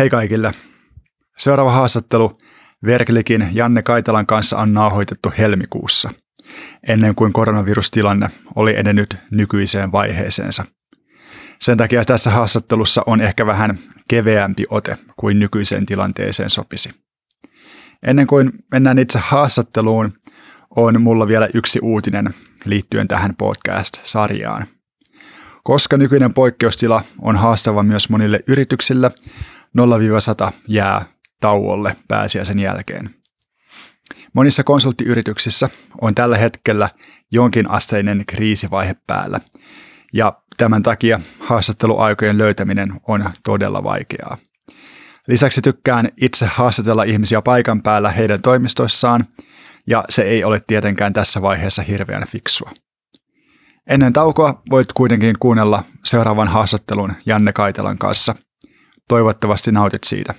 Hei kaikille. Seuraava haastattelu Verklikin Janne Kaitalan kanssa on nauhoitettu helmikuussa, ennen kuin koronavirustilanne oli edennyt nykyiseen vaiheeseensa. Sen takia tässä haastattelussa on ehkä vähän keveämpi ote kuin nykyiseen tilanteeseen sopisi. Ennen kuin mennään itse haastatteluun, on mulla vielä yksi uutinen liittyen tähän podcast-sarjaan. Koska nykyinen poikkeustila on haastava myös monille yrityksille, 0-100 jää tauolle pääsiäisen jälkeen. Monissa konsulttiyrityksissä on tällä hetkellä jonkin asteinen kriisivaihe päällä, ja tämän takia haastatteluaikojen löytäminen on todella vaikeaa. Lisäksi tykkään itse haastatella ihmisiä paikan päällä heidän toimistoissaan, ja se ei ole tietenkään tässä vaiheessa hirveän fiksua. Ennen taukoa voit kuitenkin kuunnella seuraavan haastattelun Janne Kaitelan kanssa. Toivottavasti nautit siitä.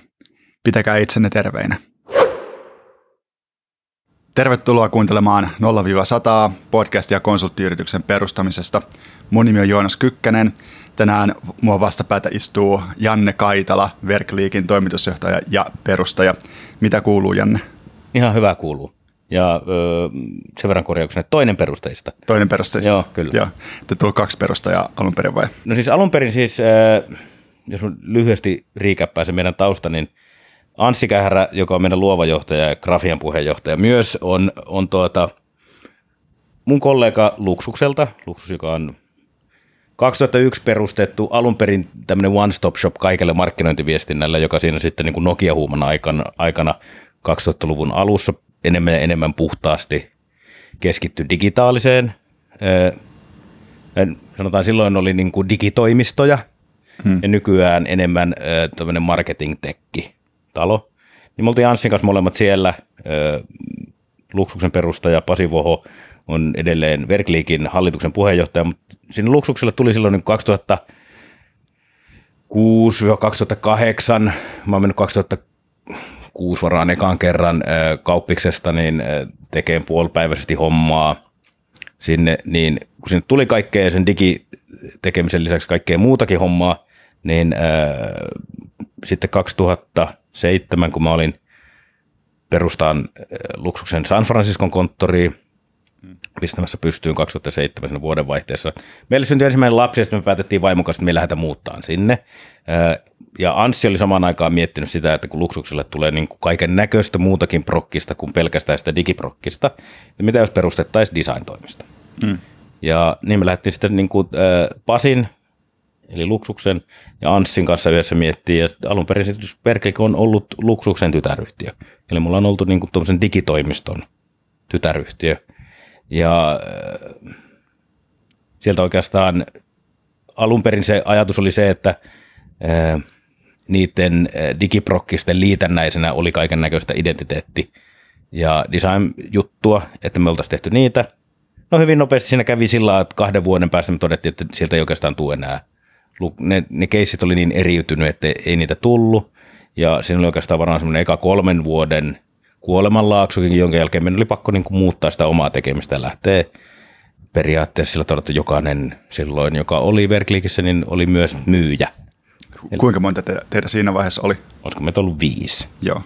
Pitäkää itsenne terveinä. Tervetuloa kuuntelemaan 0-100 podcastia konsulttiyrityksen perustamisesta. Mun nimi on Joonas Kykkänen. Tänään mua vastapäätä istuu Janne Kaitala, Verkliikin toimitusjohtaja ja perustaja. Mitä kuuluu, Janne? Ihan hyvä kuuluu. Ja öö, sen verran korjauksena, toinen perusteista. Toinen perusteista? Joo, kyllä. Joo. Te tullut kaksi perustajaa alun perin vai? No siis alun perin siis, äh, jos lyhyesti riikäppää se meidän tausta, niin Anssi Kähärä, joka on meidän luova johtaja ja grafian puheenjohtaja myös, on, on tuota, mun kollega Luksukselta, Luksus, joka on 2001 perustettu alun perin tämmöinen one-stop shop kaikelle markkinointiviestinnälle, joka siinä sitten niin kuin Nokia-huuman aikana, aikana 2000-luvun alussa enemmän ja enemmän puhtaasti keskittyi digitaaliseen. Sanotaan silloin oli niin kuin digitoimistoja hmm. ja nykyään enemmän tämmöinen marketing-tekki talo. Niin me oltiin Anssin kanssa molemmat siellä. Luksuksen perustaja Pasi Voho on edelleen Verkliikin hallituksen puheenjohtaja, mutta sinne Luksukselle tuli silloin niin 2006-2008. Mä oon mennyt 2006 varaan ekan kerran kauppiksesta niin tekeen puolipäiväisesti hommaa sinne, niin kun sinne tuli kaikkea sen digitekemisen lisäksi kaikkea muutakin hommaa, niin sitten 2007, kun mä olin perustaan luksuksen San Franciscon konttoriin, pistämässä pystyyn 2007 vuodenvaihteessa. Meille syntyi ensimmäinen lapsi ja sitten me päätettiin vaimon kanssa, että me lähdetään muuttaa sinne. Ja Anssi oli samaan aikaan miettinyt sitä, että kun luksukselle tulee niin kuin kaiken näköistä muutakin prokkista kuin pelkästään sitä digiprokkista, niin mitä jos perustettaisiin design-toimista. Mm. Ja niin me lähdettiin sitten niin kuin, äh, Pasin, eli Luksuksen ja Anssin kanssa yhdessä miettiä, että alun perin Berklik on ollut Luksuksen tytäryhtiö. Eli mulla on oltu niin kuin digitoimiston tytäryhtiö. Ja äh, sieltä oikeastaan alun perin se ajatus oli se, että äh, niiden digiprokkisten liitännäisenä oli kaiken näköistä identiteetti- ja design-juttua, että me oltaisiin tehty niitä. No hyvin nopeasti siinä kävi sillä että kahden vuoden päästä me todettiin, että sieltä ei oikeastaan tule enää. Ne, ne keissit oli niin eriytynyt, että ei niitä tullut. Ja siinä oli oikeastaan varmaan semmoinen eka kolmen vuoden kuolemanlaaksokin, jonka jälkeen meidän oli pakko niin kuin muuttaa sitä omaa tekemistä ja lähteä periaatteessa sillä tavalla, että jokainen silloin, joka oli Verklikissä, niin oli myös myyjä. Kuinka monta te, teitä siinä vaiheessa oli? Olisiko meitä ollut viisi? Joo.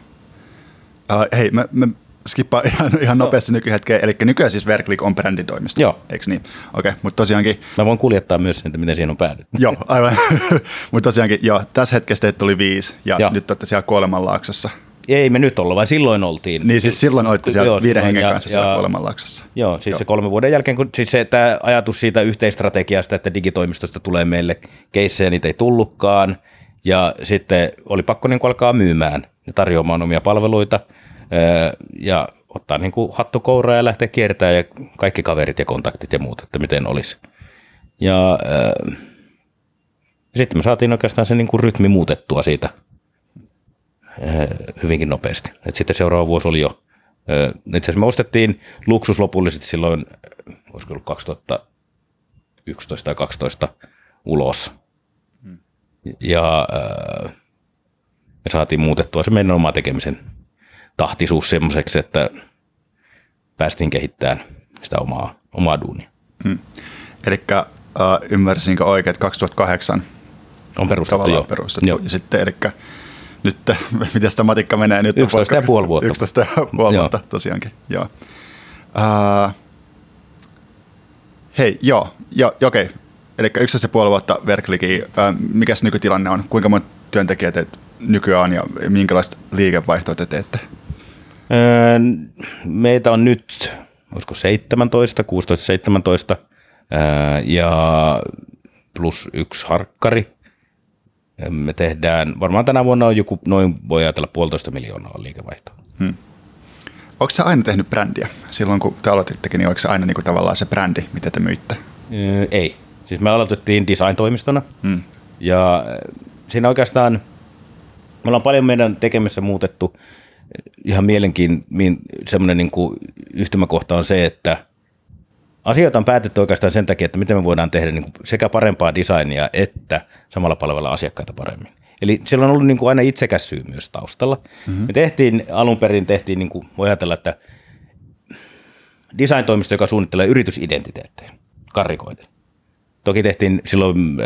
Uh, hei, mä, mä skippaan ihan, ihan nopeasti nykyhetkeen. Eli nykyään siis Verklik on bränditoimisto. Joo. Eikö niin? Okei, okay, mutta tosiaankin... Mä voin kuljettaa myös että miten siihen on päädytty. joo, aivan. mutta tosiaankin, joo, tässä hetkessä teitä tuli viisi ja joo. nyt olette siellä Kuolemanlaaksossa. Ei me nyt olla, vaan silloin oltiin. Niin siis silloin olitte siellä joo, viiden hengen ja, kanssa siellä Kuolemanlaaksossa. Joo, siis joo. se kolme vuoden jälkeen, kun siis se tämä ajatus siitä yhteistrategiasta, että digitoimistosta tulee meille keissejä, niitä ei tullutkaan. Ja sitten oli pakko niin alkaa myymään ja tarjoamaan omia palveluita. Ja ottaa niin kuin hattu kouraa ja lähteä kiertämään ja kaikki kaverit ja kontaktit ja muut, että miten olisi. Ja äh, sitten me saatiin oikeastaan se niin kuin rytmi muutettua siitä hyvinkin nopeasti. Et sitten seuraava vuosi oli jo. Itse asiassa me ostettiin luksus lopullisesti silloin, olisiko ollut 2011 tai 2012 ulos. Hmm. Ja me saatiin muutettua se meidän oma tekemisen tahtisuus semmoiseksi, että päästiin kehittämään sitä omaa, omaa duunia. Hmm. Eli äh, ymmärsinkö oikein, että 2008 on perustettu, joo. perustettu. Joo. Ja sitten, eli nyt, miten sitä matikka menee nyt? 11 ja puoli vuotta. 11 ja puoli vuotta tosiaankin, joo. Uh, hei, joo, joo okei. Okay. Eli 11 ja puoli vuotta Verkliki. Uh, mikäs nykytilanne on? Kuinka monta työntekijät teet nykyään ja minkälaista liikevaihtoa te teette? Öö, meitä on nyt, olisiko 17, 16-17 öö, ja plus yksi harkkari. Me tehdään, varmaan tänä vuonna on joku, noin voi ajatella puolitoista miljoonaa liikevaihtoa. Hmm. Onko se aina tehnyt brändiä? Silloin kun te aloitittekin, niin oliko se aina niin kuin tavallaan se brändi, mitä te myitte? Öö, ei. Siis me aloitettiin design-toimistona hmm. ja siinä oikeastaan me ollaan paljon meidän tekemässä muutettu. Ihan mielenkiin semmoinen niin yhtymäkohta on se, että asioita on päätetty oikeastaan sen takia, että miten me voidaan tehdä niin kuin sekä parempaa designia että samalla palvella asiakkaita paremmin. Eli siellä on ollut niin kuin aina itsekäs syy myös taustalla. Mm-hmm. Me tehtiin, alun perin tehtiin, niin kuin voi ajatella, että design-toimisto, joka suunnittelee yritysidentiteettejä, karrikoiden. Toki tehtiin silloin 11,5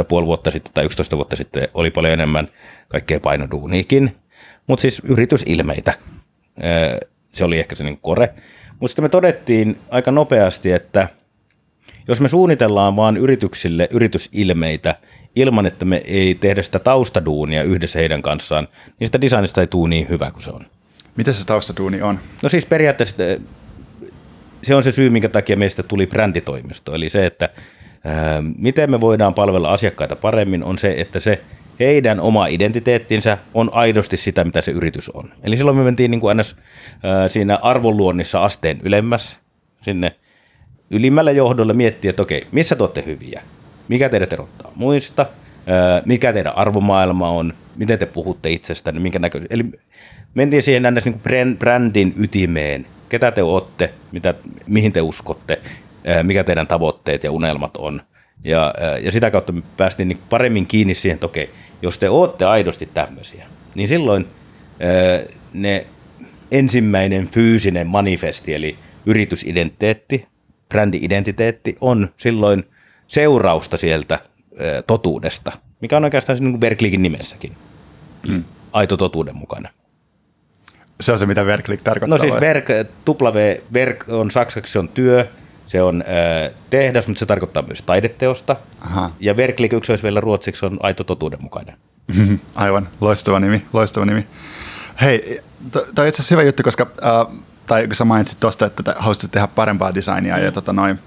äh, vuotta sitten tai 11 vuotta sitten oli paljon enemmän kaikkea painoduuniikin, mutta siis yritysilmeitä. Äh, se oli ehkä se niin kore. Mutta sitten me todettiin aika nopeasti, että jos me suunnitellaan vaan yrityksille yritysilmeitä ilman, että me ei tehdä sitä taustaduunia yhdessä heidän kanssaan, niin sitä designista ei tule niin hyvä kuin se on. Mitä se taustaduuni on? No siis periaatteessa se on se syy, minkä takia meistä tuli bränditoimisto. Eli se, että ää, miten me voidaan palvella asiakkaita paremmin, on se, että se heidän oma identiteettinsä on aidosti sitä, mitä se yritys on. Eli silloin me mentiin niin kuin aina siinä arvonluonnissa asteen ylemmäs sinne ylimmällä johdolla miettiä, että okei, missä te olette hyviä, mikä teidät erottaa muista, mikä teidän arvomaailma on, miten te puhutte itsestänne, minkä näköisesti. Eli mentiin siihen näin niin brändin ytimeen, ketä te olette, mitä, mihin te uskotte, mikä teidän tavoitteet ja unelmat on. Ja, ja sitä kautta me päästiin niin paremmin kiinni siihen, että okei, jos te olette aidosti tämmöisiä, niin silloin ne ensimmäinen fyysinen manifesti, eli yritysidentiteetti, brändi-identiteetti, on silloin seurausta sieltä totuudesta, mikä on oikeastaan niin kuin Verklikin nimessäkin. Mm. Aito totuuden mukana. Se on se, mitä Verklik tarkoittaa. No siis verk, W, verk on saksaksi on työ, se on äh, tehdas, mutta se tarkoittaa myös taideteosta. Aha. Ja Verklik yksi olisi vielä ruotsiksi on aito totuudenmukainen. Aivan, loistava nimi, loistava nimi. Hei, tämä on itse asiassa hyvä juttu, koska, äh, tai kun sä mainitsit tuosta, että haluaisit tehdä parempaa designia ja tota noin,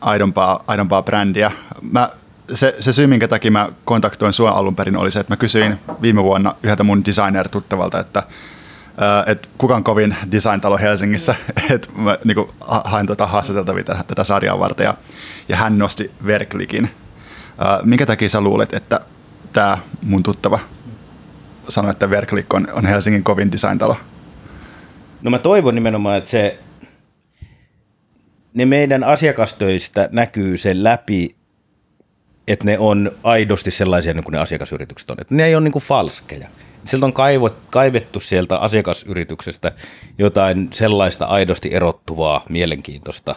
aidompaa, aidompaa brändiä. Mä, se, se syy, minkä takia mä kontaktoin sua alun perin, oli se, että mä kysyin viime vuonna yhdeltä mun designer-tuttavalta, että että kuka on kovin design-talo Helsingissä, että mä niin kuin, hain tota haastateltavia tätä, tätä sarjaa varten ja, ja hän nosti Verklikin. Minkä takia sä luulet, että tämä mun tuttava sanoi, että Verklik on, on Helsingin kovin design-talo? No mä toivon nimenomaan, että se, ne meidän asiakastöistä näkyy sen läpi, että ne on aidosti sellaisia niin kuin ne asiakasyritykset on. Että ne ei ole niin kuin falskeja sieltä on kaivot, kaivettu sieltä asiakasyrityksestä jotain sellaista aidosti erottuvaa, mielenkiintoista,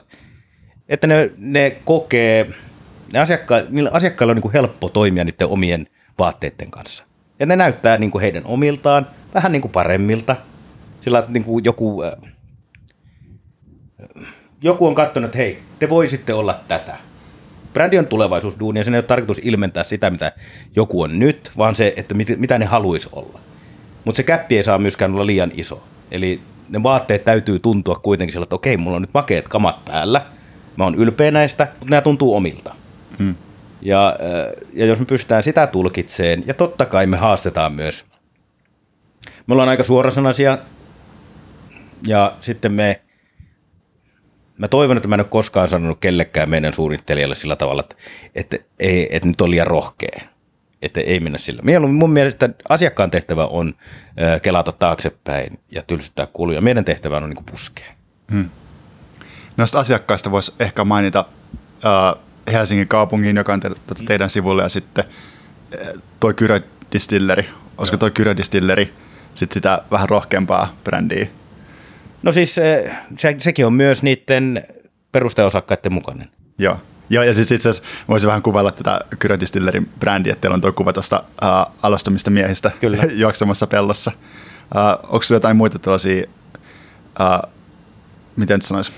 että ne, ne kokee, ne asiakka, niillä asiakkailla on niin kuin helppo toimia niiden omien vaatteiden kanssa. Ja ne näyttää niin kuin heidän omiltaan, vähän niin kuin paremmilta, sillä niin kuin joku, äh, joku on katsonut, että hei, te voisitte olla tätä brändi on tulevaisuusduuni ja sen ei ole tarkoitus ilmentää sitä, mitä joku on nyt, vaan se, että mit, mitä ne haluaisi olla. Mutta se käppi ei saa myöskään olla liian iso. Eli ne vaatteet täytyy tuntua kuitenkin sillä, että okei, mulla on nyt makeet kamat päällä, mä oon ylpeä näistä, mutta nämä tuntuu omilta. Hmm. Ja, äh, ja jos me pystytään sitä tulkitseen, ja totta kai me haastetaan myös. Me ollaan aika suorasanaisia, ja sitten me mä toivon, että mä en ole koskaan sanonut kellekään meidän suunnittelijalle sillä tavalla, että, että, ei, että nyt on liian rohkea. Että ei mennä sillä. Mieluummin mun mielestä asiakkaan tehtävä on kelata taaksepäin ja tylsyttää kuluja. Meidän tehtävä on niin puskea. Hmm. Noista asiakkaista voisi ehkä mainita äh, Helsingin kaupungin, joka on te, tuota teidän sivulle, ja sitten äh, toi Kyrö Distilleri. Olisiko toi Kyrö Distilleri sitten sitä vähän rohkeampaa brändiä? No siis se, sekin on myös niiden perusteosakkaiden mukainen. Joo. Joo, ja sitten itse asiassa voisin vähän kuvailla tätä Kyrö Distillerin brändiä, että teillä on tuo kuva tuosta uh, alastomista miehistä Kyllä. juoksemassa pellossa. Uh, onko sinulla jotain muita tällaisia, uh, miten nyt sanoisi,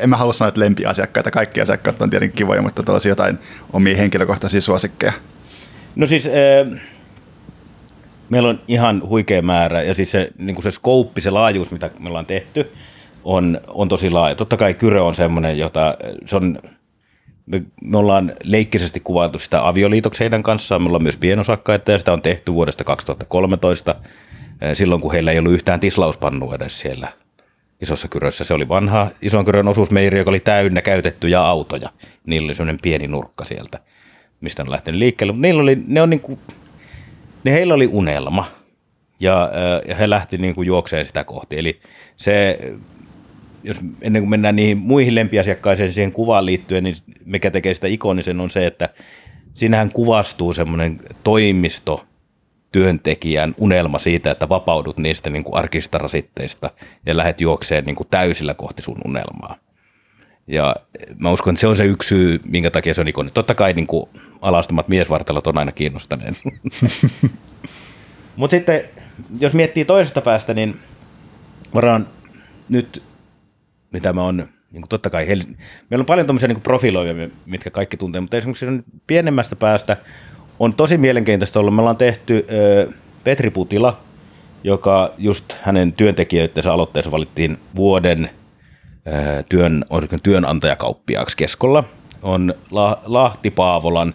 en mä halua sanoa, että lempiasiakkaita, kaikki asiakkaat on tietenkin kivoja, mutta tällaisia jotain omia henkilökohtaisia suosikkeja. No siis äh, meillä on ihan huikea määrä ja siis se, niin kuin se skouppi, se laajuus, mitä me ollaan tehty, on, on tosi laaja. Totta kai Kyrö on semmoinen, jota se on, me, me ollaan leikkisesti kuvailtu sitä avioliitoksi heidän kanssaan, me ollaan myös pienosakkaita ja sitä on tehty vuodesta 2013, silloin kun heillä ei ollut yhtään tislauspannua edes siellä isossa kyrössä. Se oli vanha ison kyrön osuusmeiri, joka oli täynnä käytettyjä autoja. Niillä oli pieni nurkka sieltä, mistä on lähtenyt liikkeelle. Mutta niillä oli, ne on niin kuin, ne heillä oli unelma ja, ja he lähti niin kuin juokseen sitä kohti. Eli se, jos ennen kuin mennään niihin muihin lempiasiakkaisiin siihen kuvaan liittyen, niin mikä tekee sitä ikonisen on se, että siinähän kuvastuu semmoinen toimisto, työntekijän unelma siitä, että vapaudut niistä niin kuin arkista rasitteista ja lähdet juokseen niin kuin täysillä kohti sun unelmaa. Ja mä uskon, että se on se yksi syy, minkä takia se on ikoni. Totta kai niin kuin alastomat miesvartalot on aina kiinnostaneet. Mutta sitten, jos miettii toisesta päästä, niin varaan nyt, mitä mä oon, niin kuin totta kai, Hel- meillä on paljon tuommoisia niin profiloivia, mitkä kaikki tuntee, mutta esimerkiksi pienemmästä päästä on tosi mielenkiintoista ollut. Me ollaan tehty ö, Petri Putila, joka just hänen työntekijöidensä aloitteessa valittiin vuoden työn, työnantajakauppiaaksi keskolla. On La, Lahti Paavolan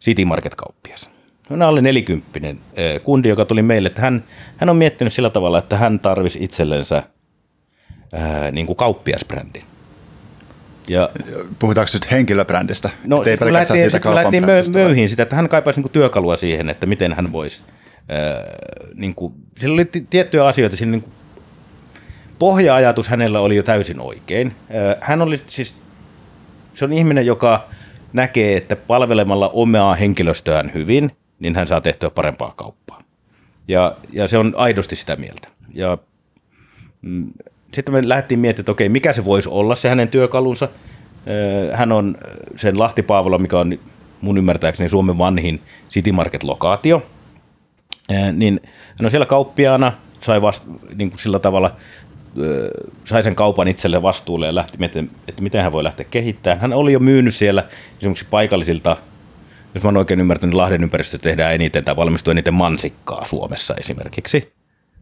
City Market-kauppias. On alle nelikymppinen kundi, joka tuli meille, että hän, hän on miettinyt sillä tavalla, että hän tarvisi itsellensä ö, niin kuin kauppiasbrändin. Ja, Puhutaanko nyt henkilöbrändistä? No, ei me lähdettiin, siitä lähdettiin mö- möyhiin sitä, että hän kaipaisi niinku työkalua siihen, että miten hän voisi. Äh, niinku, sillä oli t- tiettyjä asioita, siinä niinku, pohja-ajatus hänellä oli jo täysin oikein. Hän oli siis, se on ihminen, joka näkee, että palvelemalla omaa henkilöstöään hyvin, niin hän saa tehtyä parempaa kauppaa. Ja, ja se on aidosti sitä mieltä. Ja mm, sitten me lähdettiin miettimään, että okei, mikä se voisi olla se hänen työkalunsa. Hän on sen Lahti Paavola, mikä on mun ymmärtääkseni Suomen vanhin City Market-lokaatio. Niin hän on siellä kauppiaana, sai vast, niin kuin sillä tavalla sai sen kaupan itselle vastuulle ja lähti miettimään, että miten hän voi lähteä kehittämään. Hän oli jo myynyt siellä esimerkiksi paikallisilta, jos mä oon oikein ymmärtänyt, Lahden ympäristössä tehdään eniten tai valmistuu eniten mansikkaa Suomessa esimerkiksi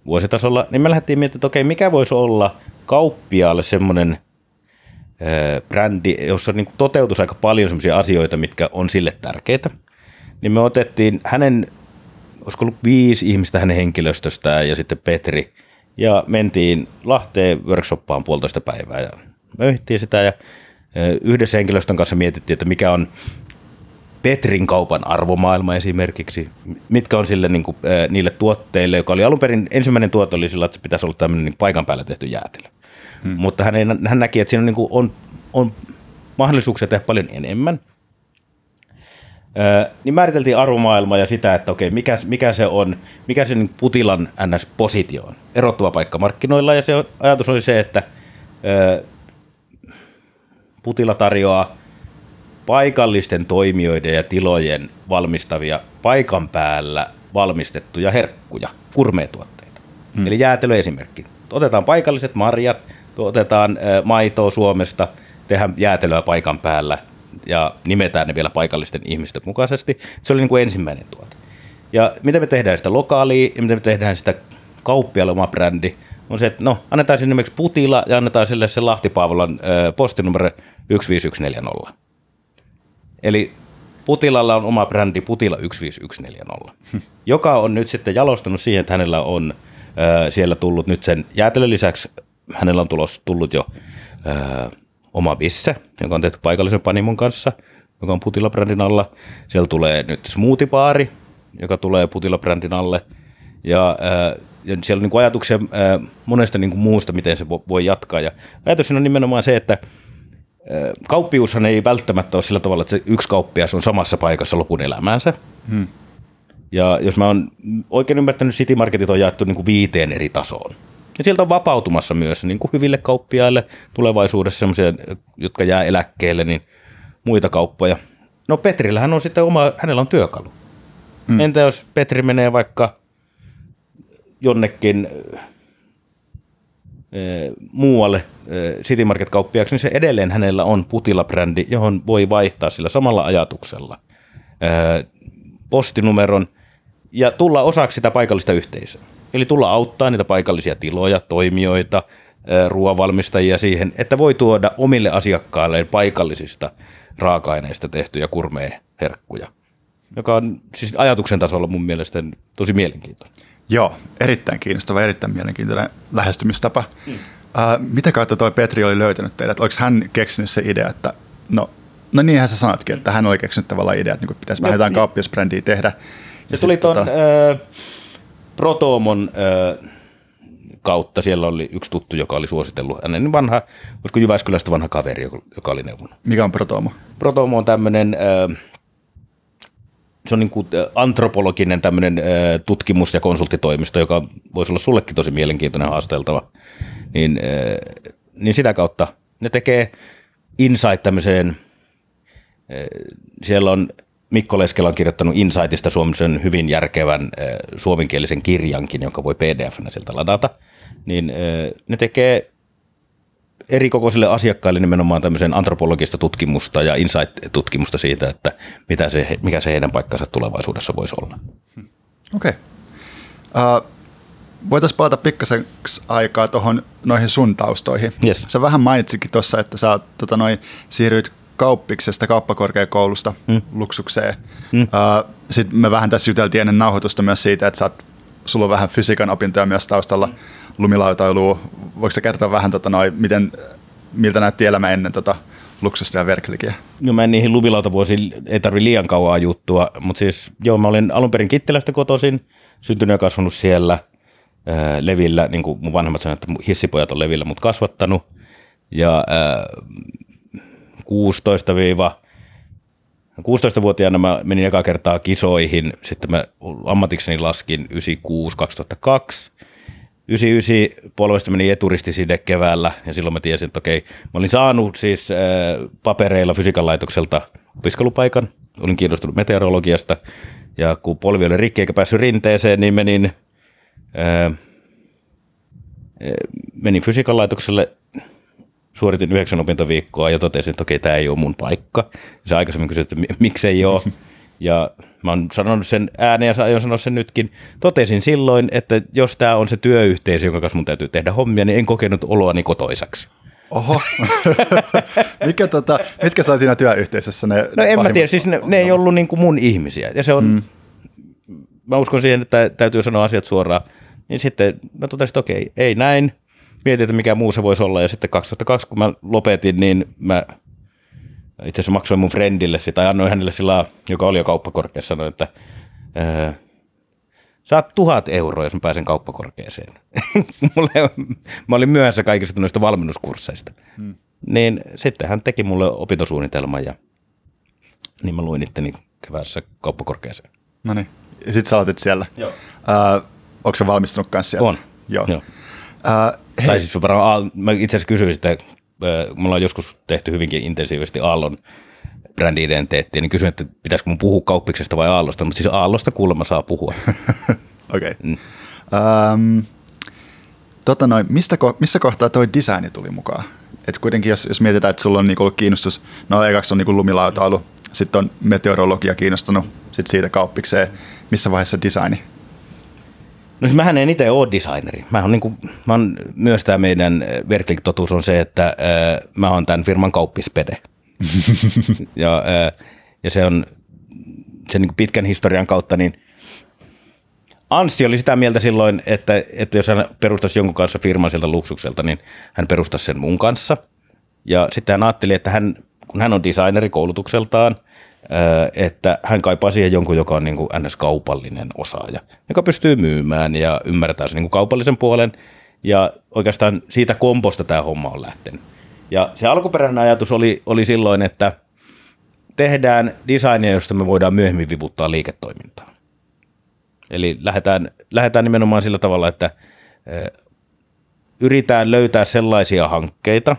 vuositasolla, niin me lähdettiin miettimään, että okei, mikä voisi olla kauppiaalle semmoinen brändi, jossa niin toteutus aika paljon semmoisia asioita, mitkä on sille tärkeitä. Niin me otettiin hänen, olisiko ollut viisi ihmistä hänen henkilöstöstään ja sitten Petri, ja mentiin Lahteen workshoppaan puolitoista päivää ja möyhittiin sitä ja yhdessä henkilöstön kanssa mietittiin, että mikä on Petrin kaupan arvomaailma esimerkiksi, mitkä on sille niin kuin, niille tuotteille, joka oli alun perin, ensimmäinen tuote oli sillä, että se pitäisi olla tämmöinen niin paikan päällä tehty jäätelö. Hmm. Mutta hän, ei, hän näki, että siinä on, niin kuin, on, on mahdollisuuksia tehdä paljon enemmän. Niin määriteltiin arvomaailma ja sitä, että okei, mikä, mikä se on, mikä se niin Putilan NS-positio on, erottuva paikka markkinoilla, ja se ajatus oli se, että Putila tarjoaa paikallisten toimijoiden ja tilojen valmistavia paikan päällä valmistettuja herkkuja, kurmeetuotteita. Hmm. Eli jäätelö esimerkki. Otetaan paikalliset marjat, otetaan maitoa Suomesta, tehdään jäätelöä paikan päällä ja nimetään ne vielä paikallisten ihmisten mukaisesti. Se oli niin kuin ensimmäinen tuote. Ja miten me tehdään sitä lokaalia ja miten me tehdään sitä kauppialle oma brändi, on se, että no, annetaan sinne nimeksi Putila ja annetaan sille se Lahti Paavolan postinumero 15140. Eli Putilalla on oma brändi Putila 15140, joka on nyt sitten jalostunut siihen, että hänellä on siellä tullut nyt sen jäätelön lisäksi, hänellä on tulos, tullut jo oma bisse, joka on tehty paikallisen panimon kanssa, joka on Putila-brändin alla. Siellä tulee nyt smoothie joka tulee Putila-brändin alle. Ja, äh, ja siellä on niin kuin ajatuksia äh, monesta niin kuin muusta, miten se voi jatkaa. Ja ajatus on nimenomaan se, että kauppiushan ei välttämättä ole sillä tavalla, että se yksi kauppias on samassa paikassa lopun elämäänsä. Hmm. Ja jos mä oon oikein ymmärtänyt, City Marketit on jaettu niin kuin viiteen eri tasoon. Ja sieltä on vapautumassa myös niin kuin hyville kauppiaille tulevaisuudessa sellaisia, jotka jää eläkkeelle, niin muita kauppoja. No Petrillähän on sitten oma, hänellä on työkalu. Mm. Entä jos Petri menee vaikka jonnekin e, muualle e, City Market-kauppiaksi, niin se edelleen hänellä on Putila-brändi, johon voi vaihtaa sillä samalla ajatuksella e, postinumeron ja tulla osaksi sitä paikallista yhteisöä. Eli tulla auttaa niitä paikallisia tiloja, toimijoita, ruoavalmistajia siihen, että voi tuoda omille asiakkailleen paikallisista raaka-aineista tehtyjä kurmeeherkkuja, joka on siis ajatuksen tasolla mun mielestä tosi mielenkiintoinen. Joo, erittäin kiinnostava, erittäin mielenkiintoinen lähestymistapa. Hmm. Uh, mitä kautta toi Petri oli löytänyt teidät? Oliko hän keksinyt se idea, että no, no niinhän sä sanotkin, että hän oli keksinyt tavallaan idea, että niin pitäisi vähän jotain kauppiasbrändiä tehdä. Ja, ja se oli tuon tota... äh, Protomon äh, kautta. Siellä oli yksi tuttu, joka oli suositellut hänen vanha, koska Jyväskylästä vanha kaveri, joka oli neuvonut. Mikä on Protomo? Protomo on tämmöinen, se on niin kuin antropologinen tämmöinen tutkimus- ja konsulttitoimisto, joka voisi olla sullekin tosi mielenkiintoinen haasteltava. Niin, niin sitä kautta ne tekee insight tämmöiseen, siellä on Mikko Leskela on kirjoittanut Insightista suomisen hyvin järkevän suomenkielisen kirjankin, jonka voi pdf-nä sieltä ladata, niin ne tekee eri kokoisille asiakkaille nimenomaan tämmöisen antropologista tutkimusta ja insight-tutkimusta siitä, että mitä se, mikä se heidän paikkansa tulevaisuudessa voisi olla. Okei. Okay. Uh, voitaisiin palata pikkasen aikaa tuohon noihin sun taustoihin. Yes. Sä vähän mainitsikin tuossa, että sä tota, noin, siirryit kauppiksesta kauppakorkeakoulusta mm. luksukseen. Mm. Uh, Sitten me vähän tässä juteltiin ennen nauhoitusta myös siitä, että sä oot, sulla on vähän fysiikan opintoja myös taustalla, mm. lumilautailua. Voiko sä kertoa vähän, tota, noi, miten, miltä näytti elämä ennen tota, luksusta ja verklikiä? No mä en niihin lumilautavuosiin, ei tarvi liian kauan juttua, mutta siis joo, mä olin alun perin Kittilästä kotoisin, syntynyt ja kasvanut siellä Levillä, niin kuin mun vanhemmat sanoivat, että hissipojat on Levillä mut kasvattanut. Ja äh, 16 16-vuotiaana mä menin eka kertaa kisoihin, sitten mä ammatikseni laskin 96 2002. 99 puolesta meni eturistiside keväällä ja silloin mä tiesin, että okei, mä olin saanut siis äh, papereilla fysiikan laitokselta opiskelupaikan, olin kiinnostunut meteorologiasta ja kun polvi oli rikki eikä päässyt rinteeseen, niin menin, äh, menin fysiikan laitokselle suoritin yhdeksän opintoviikkoa ja totesin, että okei, tämä ei ole mun paikka. Se aikaisemmin kysyi, että miksi ei ole. Ja mä oon sanonut sen ääneen ja aion sanoa sen nytkin. Totesin silloin, että jos tämä on se työyhteisö, jonka kanssa mun täytyy tehdä hommia, niin en kokenut oloani kotoisaksi. Oho. Mikä tota, mitkä sai siinä työyhteisössä ne No en mä tiedä, siis ne, ne ei ollut niin kuin mun ihmisiä. Ja se on, mm. mä uskon siihen, että täytyy sanoa asiat suoraan. Niin sitten mä totesin, että okei, ei näin mietin, että mikä muu se voisi olla. Ja sitten 2002, kun mä lopetin, niin mä itse asiassa maksoin mun friendille sitä, tai annoin hänelle sillä, joka oli jo kauppakorkeassa, sanoin, että ää, saat tuhat euroa, jos mä pääsen kauppakorkeeseen. mulle, mä olin myöhässä kaikista noista valmennuskursseista. Hmm. Niin sitten hän teki mulle opintosuunnitelman ja niin mä luin itteni keväässä kauppakorkeeseen. No niin, ja sitten sä siellä. Joo. Äh, onko se valmistunut kanssa siellä? On. Joo. Joo. Uh, tai siis varmaan, mä itse asiassa kysyin sitä, me ollaan joskus tehty hyvinkin intensiivisesti Aallon brändi-identiteettiä, niin kysyin, että pitäisikö mun puhua kauppiksesta vai Aallosta, mutta siis Aallosta kuulemma saa puhua. Okei. okay. mm. um, tota noin, mistä, missä kohtaa toi designi tuli mukaan? Et kuitenkin jos, jos mietitään, että sulla on niinku ollut kiinnostus, no ekaksi on niinku lumilautailu, sitten on meteorologia kiinnostunut, sitten siitä kauppikseen. Missä vaiheessa designi? No siis mähän en itse ole designeri. Mä on, niin kuin, mä on, myös tämä meidän Verklik-totuus on se, että äh, mä oon tämän firman kauppispede. ja, äh, ja se on sen niin pitkän historian kautta, niin Anssi oli sitä mieltä silloin, että, että jos hän perustaisi jonkun kanssa firman sieltä luksukselta, niin hän perustaisi sen mun kanssa. Ja sitten hän ajatteli, että hän, kun hän on designeri koulutukseltaan – että hän kaipaa siihen jonkun, joka on niin kuin NS-kaupallinen osaaja, joka pystyy myymään ja ymmärtää sen niin kuin kaupallisen puolen. Ja oikeastaan siitä komposta tämä homma on lähtenyt. Ja se alkuperäinen ajatus oli, oli silloin, että tehdään designia, josta me voidaan myöhemmin vivuttaa liiketoimintaa. Eli lähdetään, lähdetään nimenomaan sillä tavalla, että yritetään löytää sellaisia hankkeita,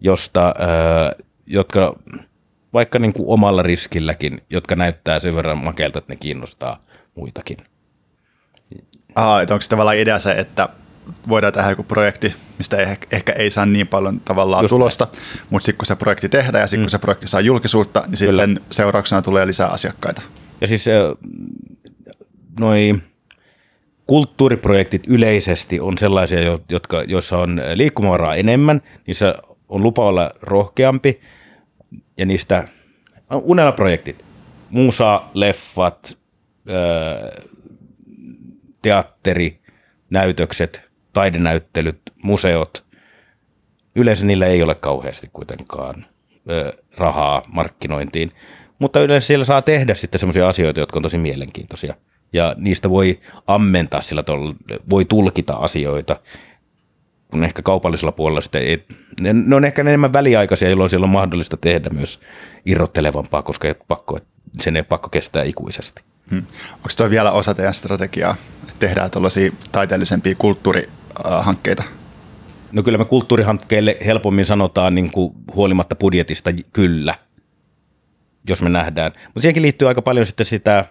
josta, jotka vaikka niin kuin omalla riskilläkin, jotka näyttää sen verran makealta, että ne kiinnostaa muitakin. Aha, että onko se tavallaan idea se, että voidaan tehdä joku projekti, mistä ei, ehkä ei saa niin paljon tavallaan Just tulosta, mutta sitten kun se projekti tehdään ja sitten mm. kun se projekti saa julkisuutta, niin sitten sen seurauksena tulee lisää asiakkaita. Ja siis noi kulttuuriprojektit yleisesti on sellaisia, jotka, joissa on liikkumavaraa enemmän, niissä on lupa olla rohkeampi ja niistä unelmaprojektit, musa, leffat, teatteri, näytökset, taidenäyttelyt, museot, yleensä niillä ei ole kauheasti kuitenkaan rahaa markkinointiin, mutta yleensä siellä saa tehdä sitten semmoisia asioita, jotka on tosi mielenkiintoisia. Ja niistä voi ammentaa sillä tavalla, voi tulkita asioita, kun ehkä kaupallisella puolella sitten ei, ne, ne on ehkä enemmän väliaikaisia, jolloin siellä on mahdollista tehdä myös irrottelevampaa, koska ei pakko, sen ei pakko kestää ikuisesti. Hmm. Onko tuo vielä osa teidän strategiaa, että tehdään tuollaisia taiteellisempia kulttuurihankkeita? No kyllä me kulttuurihankkeille helpommin sanotaan niin kuin huolimatta budjetista kyllä, jos me nähdään. Mutta siihenkin liittyy aika paljon sitten sitä,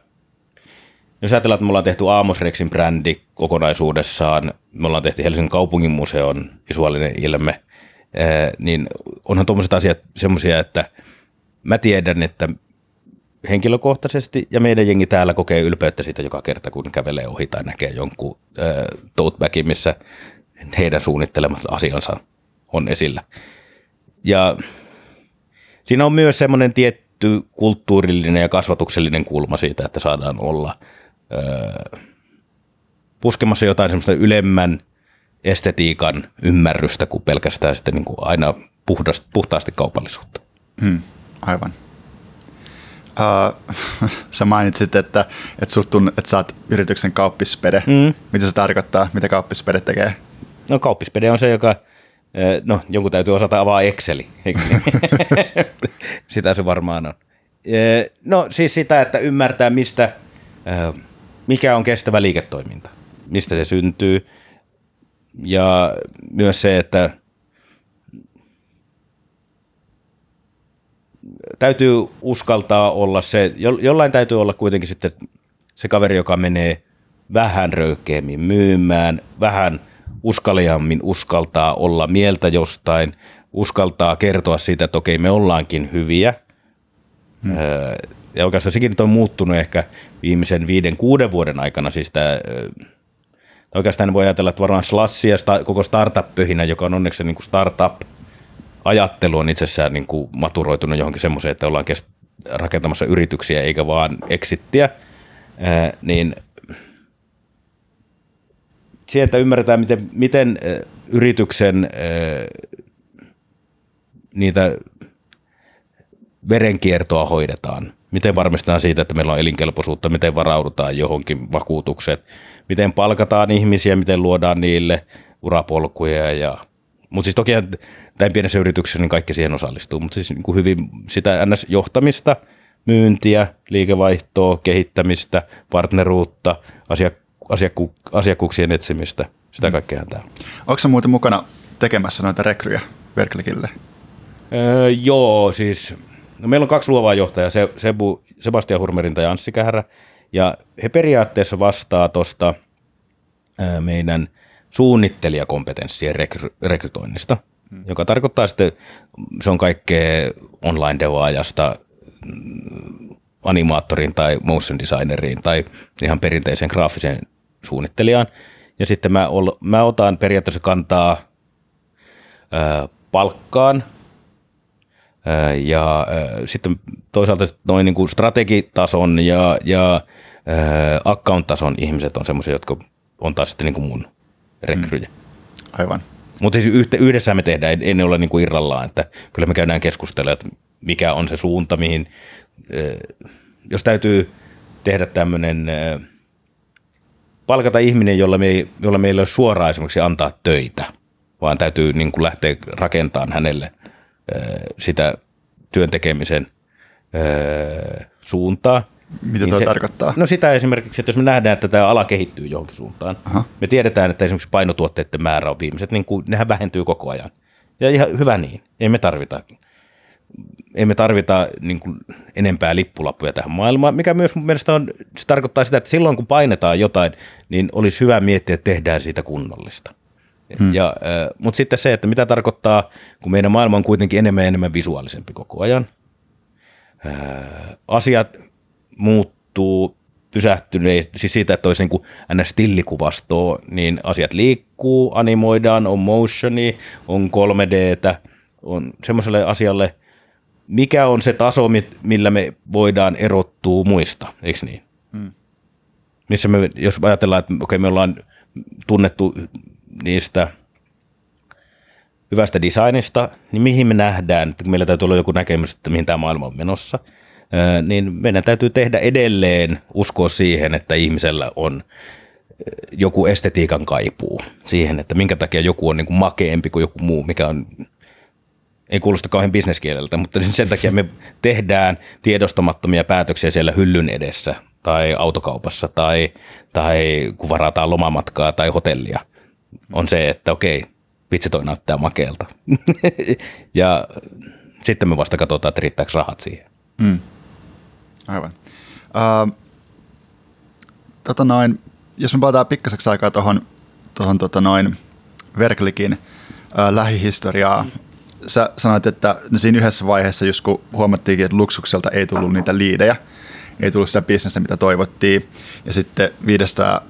jos ajatellaan, että me ollaan tehty Aamosrexin brändi kokonaisuudessaan, me ollaan tehty Helsingin kaupungin museon visuaalinen ilme, niin onhan tuommoiset asiat semmoisia, että mä tiedän, että henkilökohtaisesti ja meidän jengi täällä kokee ylpeyttä siitä joka kerta, kun kävelee ohi tai näkee jonkun äh, missä heidän suunnittelemat asiansa on esillä. Ja siinä on myös semmoinen tietty kulttuurillinen ja kasvatuksellinen kulma siitä, että saadaan olla äh, puskemassa jotain semmoista ylemmän estetiikan ymmärrystä kuin pelkästään sitten niin kuin aina puhdast, puhtaasti kaupallisuutta. Hmm, aivan. Uh, sä mainitsit, että, että, sut tunn, että sä oot yrityksen kauppispede. Mm. Mitä se tarkoittaa? Mitä kauppispede tekee? No kauppispede on se, joka, no jonkun täytyy osata avaa Exceli. sitä se varmaan on. No siis sitä, että ymmärtää mistä, mikä on kestävä liiketoiminta, mistä se syntyy. Ja myös se, että täytyy uskaltaa olla se, jollain täytyy olla kuitenkin sitten se kaveri, joka menee vähän röykeämmin myymään, vähän uskaliammin uskaltaa olla mieltä jostain, uskaltaa kertoa siitä, että okei, me ollaankin hyviä. Hmm. Ja oikeastaan sekin on muuttunut ehkä viimeisen viiden, kuuden vuoden aikana. Siis tämä, oikeastaan voi ajatella, että varmaan Slassi ja koko startup-pöhinä, joka on onneksi niin kuin startup – ajattelu on itsessään niin kuin maturoitunut johonkin semmoiseen, että ollaan rakentamassa yrityksiä eikä vaan eksittiä, niin sieltä ymmärretään, miten, miten yrityksen niitä verenkiertoa hoidetaan. Miten varmistetaan siitä, että meillä on elinkelpoisuutta, miten varaudutaan johonkin vakuutukset, miten palkataan ihmisiä, miten luodaan niille urapolkuja ja mutta siis toki näin pienessä yrityksessä niin kaikki siihen osallistuu, mutta siis niin kuin hyvin sitä NS-johtamista, myyntiä, liikevaihtoa, kehittämistä, partneruutta, asiak- asiakku- asiakkuuksien etsimistä, sitä mm. kaikkea tämä. Onko muuten mukana tekemässä noita rekryjä Verklikille? Öö, joo, siis no meillä on kaksi luovaa johtajaa, Se, Sebu, Sebastian Hurmerinta ja Anssi Kähärä, ja he periaatteessa vastaa tuosta meidän – suunnittelijakompetenssien rekry- rekrytoinnista, hmm. joka tarkoittaa sitten, se on kaikkea online-devaajasta mm, animaattoriin tai motion designeriin tai ihan perinteiseen graafiseen suunnittelijaan. Ja sitten mä, ol, mä otan periaatteessa kantaa ö, palkkaan ja sitten toisaalta noin niin kuin strategitason ja, ja account-tason ihmiset on semmoisia, jotka on taas sitten niin kuin mun rekryjä. Mm. Aivan. Mutta siis yhdessä me tehdään, ei ne ole niin kuin irrallaan, että kyllä me käydään keskustelemaan, että mikä on se suunta, mihin, jos täytyy tehdä tämmöinen, palkata ihminen, jolla, me, jolla meillä ei ole suoraan esimerkiksi antaa töitä, vaan täytyy niin kuin lähteä rakentamaan hänelle sitä työn tekemisen suuntaa, mitä niin se, tarkoittaa? No sitä esimerkiksi, että jos me nähdään, että tämä ala kehittyy johonkin suuntaan, Aha. me tiedetään, että esimerkiksi painotuotteiden määrä on viimeiset, niin kuin, nehän vähentyy koko ajan. Ja ihan hyvä niin, ei me tarvita emme tarvita niin kuin, enempää lippulappuja tähän maailmaan, mikä myös mun mielestä on, se tarkoittaa sitä, että silloin kun painetaan jotain, niin olisi hyvä miettiä, että tehdään siitä kunnollista. Hmm. Ja, mutta sitten se, että mitä tarkoittaa, kun meidän maailma on kuitenkin enemmän ja enemmän visuaalisempi koko ajan. Asiat muuttuu pysähtyneet, siis siitä, että olisi niin kuin stillikuvastoa, niin asiat liikkuu, animoidaan, on motioni, on 3Dtä, on semmoiselle asialle, mikä on se taso, millä me voidaan erottua muista, eikö niin? Hmm. Missä me, jos ajatellaan, että okei, me ollaan tunnettu niistä hyvästä designista, niin mihin me nähdään, että meillä täytyy olla joku näkemys, että mihin tämä maailma on menossa, niin meidän täytyy tehdä edelleen uskoa siihen, että ihmisellä on joku estetiikan kaipuu siihen, että minkä takia joku on niin kuin makeempi kuin joku muu, mikä on ei kuulosta kauhean bisneskieleltä, mutta sen takia me tehdään tiedostamattomia päätöksiä siellä hyllyn edessä tai autokaupassa tai, tai kun varataan lomamatkaa tai hotellia. On se, että okei, vitsi toi näyttää makeelta. ja sitten me vasta katsotaan, että riittääkö rahat siihen. Mm. Aivan. Uh, tota noin, jos me palataan pikkaseksi aikaa tuohon tohon, tota noin Verklikin uh, lähihistoriaa, sä sanoit, että no siinä yhdessä vaiheessa, just kun huomattiinkin, että luksukselta ei tullut niitä liidejä, ei tullut sitä bisnestä, mitä toivottiin, ja sitten viidestä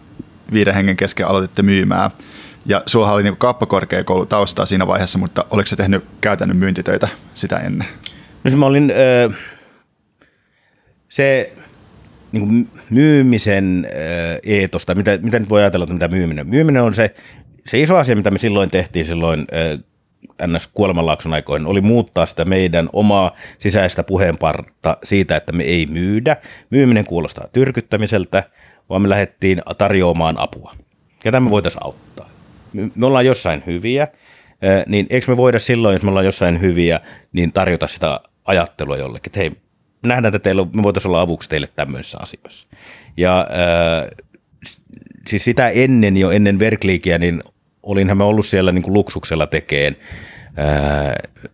viiden hengen kesken aloititte myymään. Ja sulla oli niin kappakorkeakoulu taustaa siinä vaiheessa, mutta oliko se tehnyt käytännön myyntitöitä sitä ennen? No se mä olin, äh, se niin myymisen eetosta, mitä, mitä nyt voi ajatella, että mitä myyminen Myyminen on se, se iso asia, mitä me silloin tehtiin silloin äh, ns. kuolemanlaakson aikoina, oli muuttaa sitä meidän omaa sisäistä puheenpartta siitä, että me ei myydä. Myyminen kuulostaa tyrkyttämiseltä, vaan me lähdettiin tarjoamaan apua. Ketä me voitaisiin auttaa? Me ollaan jossain hyviä, niin eikö me voida silloin, jos me ollaan jossain hyviä, niin tarjota sitä ajattelua jollekin, että hei, me nähdään, että teillä, me voitaisiin olla avuksi teille tämmöisissä asioissa. Ja siis sitä ennen jo, ennen Verkliikiä, niin olinhan mä ollut siellä niin kuin luksuksella tekeen.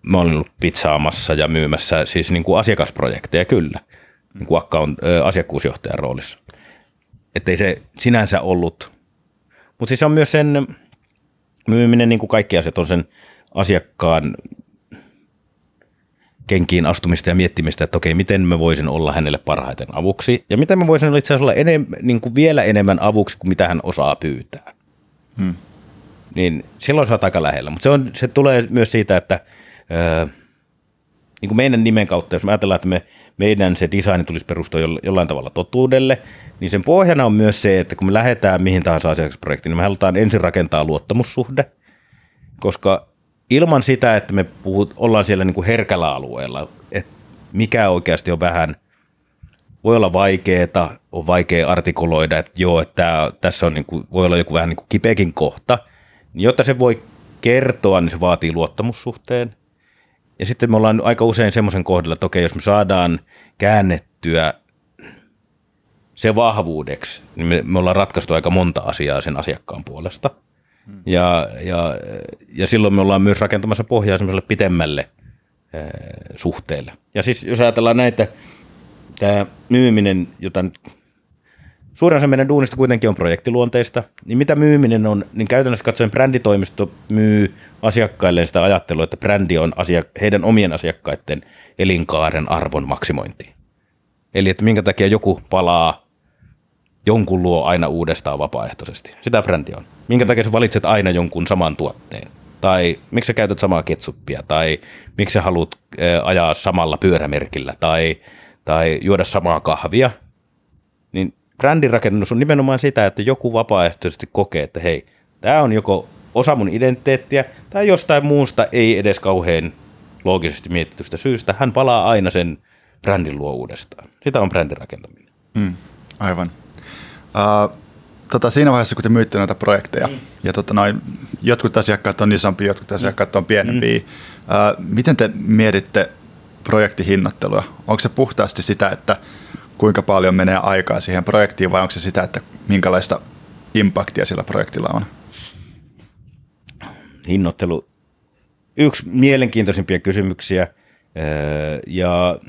Mä olin ollut pizzaamassa ja myymässä siis niin kuin asiakasprojekteja kyllä, niin kuin account, äh, asiakkuusjohtajan roolissa. Että ei se sinänsä ollut, mutta siis on myös sen myyminen, niin kuin kaikki asiat, on sen asiakkaan kenkiin astumista ja miettimistä, että okei, miten mä voisin olla hänelle parhaiten avuksi ja miten mä voisin olla itse asiassa olla enem, niin kuin vielä enemmän avuksi kuin mitä hän osaa pyytää. Hmm. Niin silloin sä oot aika lähellä, mutta se, on, se tulee myös siitä, että öö, niin kuin meidän nimen kautta, jos me ajatellaan, että me, meidän se design tulisi perustua jollain tavalla totuudelle, niin sen pohjana on myös se, että kun me lähdetään mihin tahansa asiakasprojektiin, niin me halutaan ensin rakentaa luottamussuhde, koska ilman sitä, että me puhut, ollaan siellä niin kuin herkällä alueella, että mikä oikeasti on vähän, voi olla vaikeaa, on vaikea artikuloida, että joo, että tämä, tässä on niin kuin, voi olla joku vähän niin kuin kipeäkin kohta, niin jotta se voi kertoa, niin se vaatii luottamussuhteen. Ja sitten me ollaan aika usein semmoisen kohdalla, että okei, jos me saadaan käännettyä se vahvuudeksi, niin me, me ollaan ratkaistu aika monta asiaa sen asiakkaan puolesta – ja, ja, ja silloin me ollaan myös rakentamassa pohjaa semmoiselle pitemmälle suhteelle. Ja siis jos ajatellaan näitä, tämä myyminen, jota nyt suurin osa meidän duunista kuitenkin on projektiluonteista, niin mitä myyminen on, niin käytännössä katsoen bränditoimisto myy asiakkaille sitä ajattelua, että brändi on asia, heidän omien asiakkaiden elinkaaren arvon maksimointi. Eli että minkä takia joku palaa jonkun luo aina uudestaan vapaaehtoisesti. Sitä brändi on. Minkä takia sä valitset aina jonkun saman tuotteen? Tai miksi sä käytät samaa ketsuppia? Tai miksi sä haluat ajaa samalla pyörämerkillä? Tai, tai juoda samaa kahvia? Niin brändin rakennus on nimenomaan sitä, että joku vapaaehtoisesti kokee, että hei, tämä on joko osa mun identiteettiä tai jostain muusta ei edes kauhean loogisesti mietitystä syystä. Hän palaa aina sen brändin luo uudestaan. Sitä on brändin rakentaminen. Mm, aivan. Uh, tota, siinä vaiheessa, kun te myytte näitä projekteja, mm. ja tota, noin, jotkut asiakkaat on isompia, jotkut asiakkaat on pienempiä, mm. uh, miten te mietitte projektihinnottelua? Onko se puhtaasti sitä, että kuinka paljon menee aikaa siihen projektiin, vai onko se sitä, että minkälaista impaktia sillä projektilla on? Hinnoittelu. Yksi mielenkiintoisimpia kysymyksiä, Öö, ja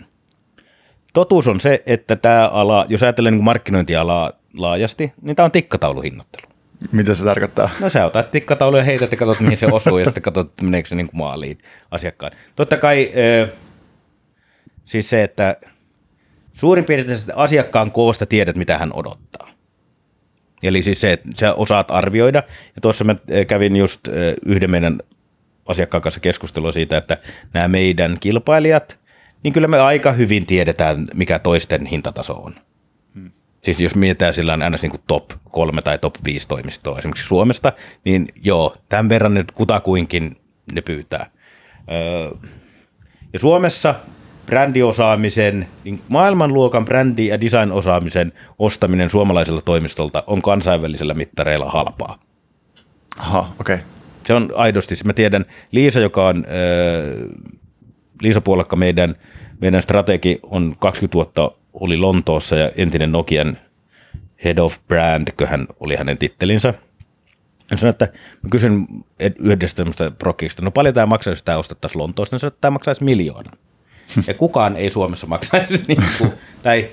totuus on se, että tämä ala, jos ajattelee niin markkinointialaa laajasti, niin tämä on tikkatauluhinnoittelu. Mitä se tarkoittaa? No sä otat tikkataulu ja heität ja katsot, mihin se osuu ja sitten katsot, meneekö se niin kuin maaliin asiakkaan. Totta kai öö, siis se, että suurin piirtein asiakkaan koosta tiedät, mitä hän odottaa. Eli siis se, että sä osaat arvioida. Ja tuossa mä kävin just yhden meidän asiakkaan kanssa keskustelua siitä, että nämä meidän kilpailijat, niin kyllä me aika hyvin tiedetään, mikä toisten hintataso on. Hmm. Siis jos mietitään sillä aina niin kuin top kolme tai top 5 toimistoa esimerkiksi Suomesta, niin joo, tämän verran nyt kutakuinkin ne pyytää. Öö, ja Suomessa brändiosaamisen, niin maailmanluokan brändi- ja design-osaamisen ostaminen suomalaiselta toimistolta on kansainvälisellä mittareilla halpaa. Aha, okei. Okay. Se on aidosti, mä tiedän, Liisa, joka on, äh, Liisa Puolakka, meidän, meidän strategi on 20 vuotta oli Lontoossa ja entinen Nokian head of brand, köhän oli hänen tittelinsä. Hän sanoi, että mä kysyn yhdestä tämmöistä prokista, no paljon tämä maksaa, jos tämä ostettaisiin Lontoosta, niin sanoi, että tämä maksaisi miljoonan. Ja kukaan ei Suomessa maksaisi, niin kuin, tai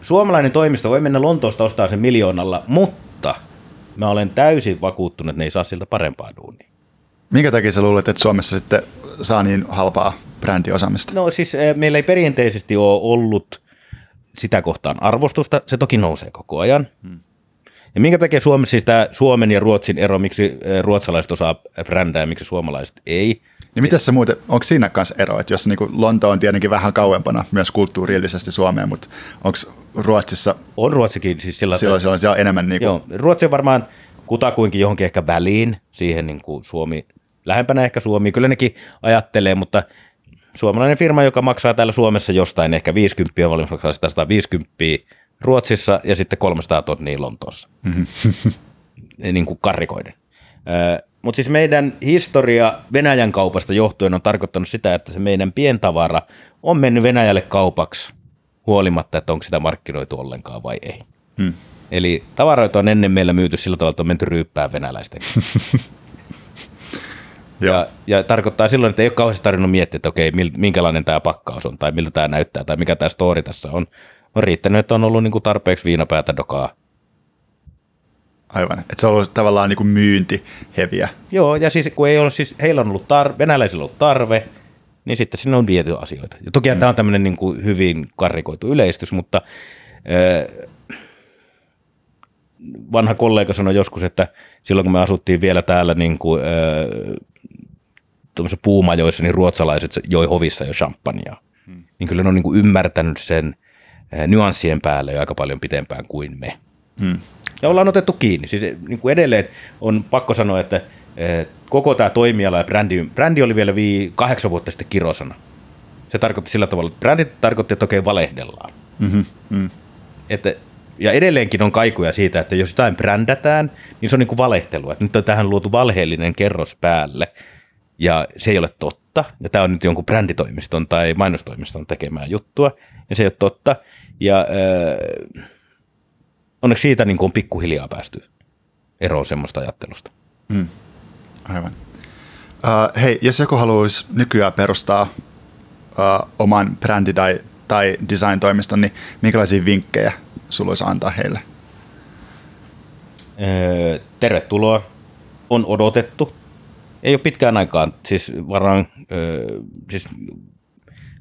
suomalainen toimisto voi mennä Lontoosta ostaa sen miljoonalla, mutta mä olen täysin vakuuttunut, että ne ei saa siltä parempaa duunia. Minkä takia sä luulet, että Suomessa sitten saa niin halpaa brändiosaamista? No siis eh, meillä ei perinteisesti ole ollut sitä kohtaan arvostusta. Se toki nousee koko ajan. Hmm. Ja minkä takia Suomessa siis tämä Suomen ja Ruotsin ero, miksi eh, ruotsalaiset osaa brändää ja miksi suomalaiset ei? Niin miten se muuten, onko siinä kanssa ero, että jos niin Lonto on tietenkin vähän kauempana myös kulttuurillisesti Suomeen, mutta onko Ruotsissa... On Ruotsikin siis sillä Silloin se on siellä enemmän niin kuin... Joo, Ruotsi on varmaan kutakuinkin johonkin ehkä väliin siihen niin kuin Suomi, lähempänä ehkä Suomi, kyllä nekin ajattelee, mutta suomalainen firma, joka maksaa täällä Suomessa jostain ehkä 50 on valmis maksaa sitä 150 Ruotsissa ja sitten 300 tonnia Lontoossa. Mm-hmm. niin kuin karrikoiden. Mutta siis meidän historia Venäjän kaupasta johtuen on tarkoittanut sitä, että se meidän pientavara on mennyt Venäjälle kaupaksi huolimatta, että onko sitä markkinoitu ollenkaan vai ei. Hmm. Eli tavaroita on ennen meillä myyty sillä tavalla, että on menty ryyppään venäläisten. ja, ja tarkoittaa silloin, että ei ole kauheasti tarvinnut miettiä, että okei, minkälainen tämä pakkaus on, tai miltä tämä näyttää, tai mikä tämä story tässä on. On riittänyt, että on ollut niin kuin tarpeeksi viinapäätä dokaa Aivan, että se on ollut tavallaan niin kuin myyntiheviä. Joo, ja siis kun ei ole, siis heillä on ollut tarve, venäläisillä on ollut tarve, niin sitten sinne on viety asioita. Ja toki mm. tämä on tämmöinen niin kuin hyvin karrikoitu yleistys, mutta äh, vanha kollega sanoi joskus, että silloin kun me asuttiin vielä täällä niin kuin, äh, puumajoissa, niin ruotsalaiset joi hovissa jo champagnea. Hmm. Niin kyllä ne on niin kuin ymmärtänyt sen äh, nyanssien päälle jo aika paljon pitempään kuin me. Hmm ja ollaan otettu kiinni. Siis niin kuin edelleen on pakko sanoa, että koko tämä toimiala ja brändi, brändi oli vielä vii, kahdeksan vuotta sitten kirosana. Se tarkoitti sillä tavalla, että brändi tarkoitti, että okei, valehdellaan. Mm-hmm. Mm. Että, ja edelleenkin on kaikuja siitä, että jos jotain brändätään, niin se on niin kuin valehtelua. Että nyt on tähän luotu valheellinen kerros päälle, ja se ei ole totta. Ja tämä on nyt jonkun bränditoimiston tai mainostoimiston tekemää juttua, ja se ei ole totta. Ja äh, onneksi siitä niin kuin on pikkuhiljaa päästy eroon semmoista ajattelusta. Mm. Aivan. Uh, hei, jos joku haluaisi nykyään perustaa uh, oman brändi- tai, tai design-toimiston, niin minkälaisia vinkkejä sulla olisi antaa heille? Öö, tervetuloa. On odotettu. Ei ole pitkään aikaan. Siis varmaan öö, siis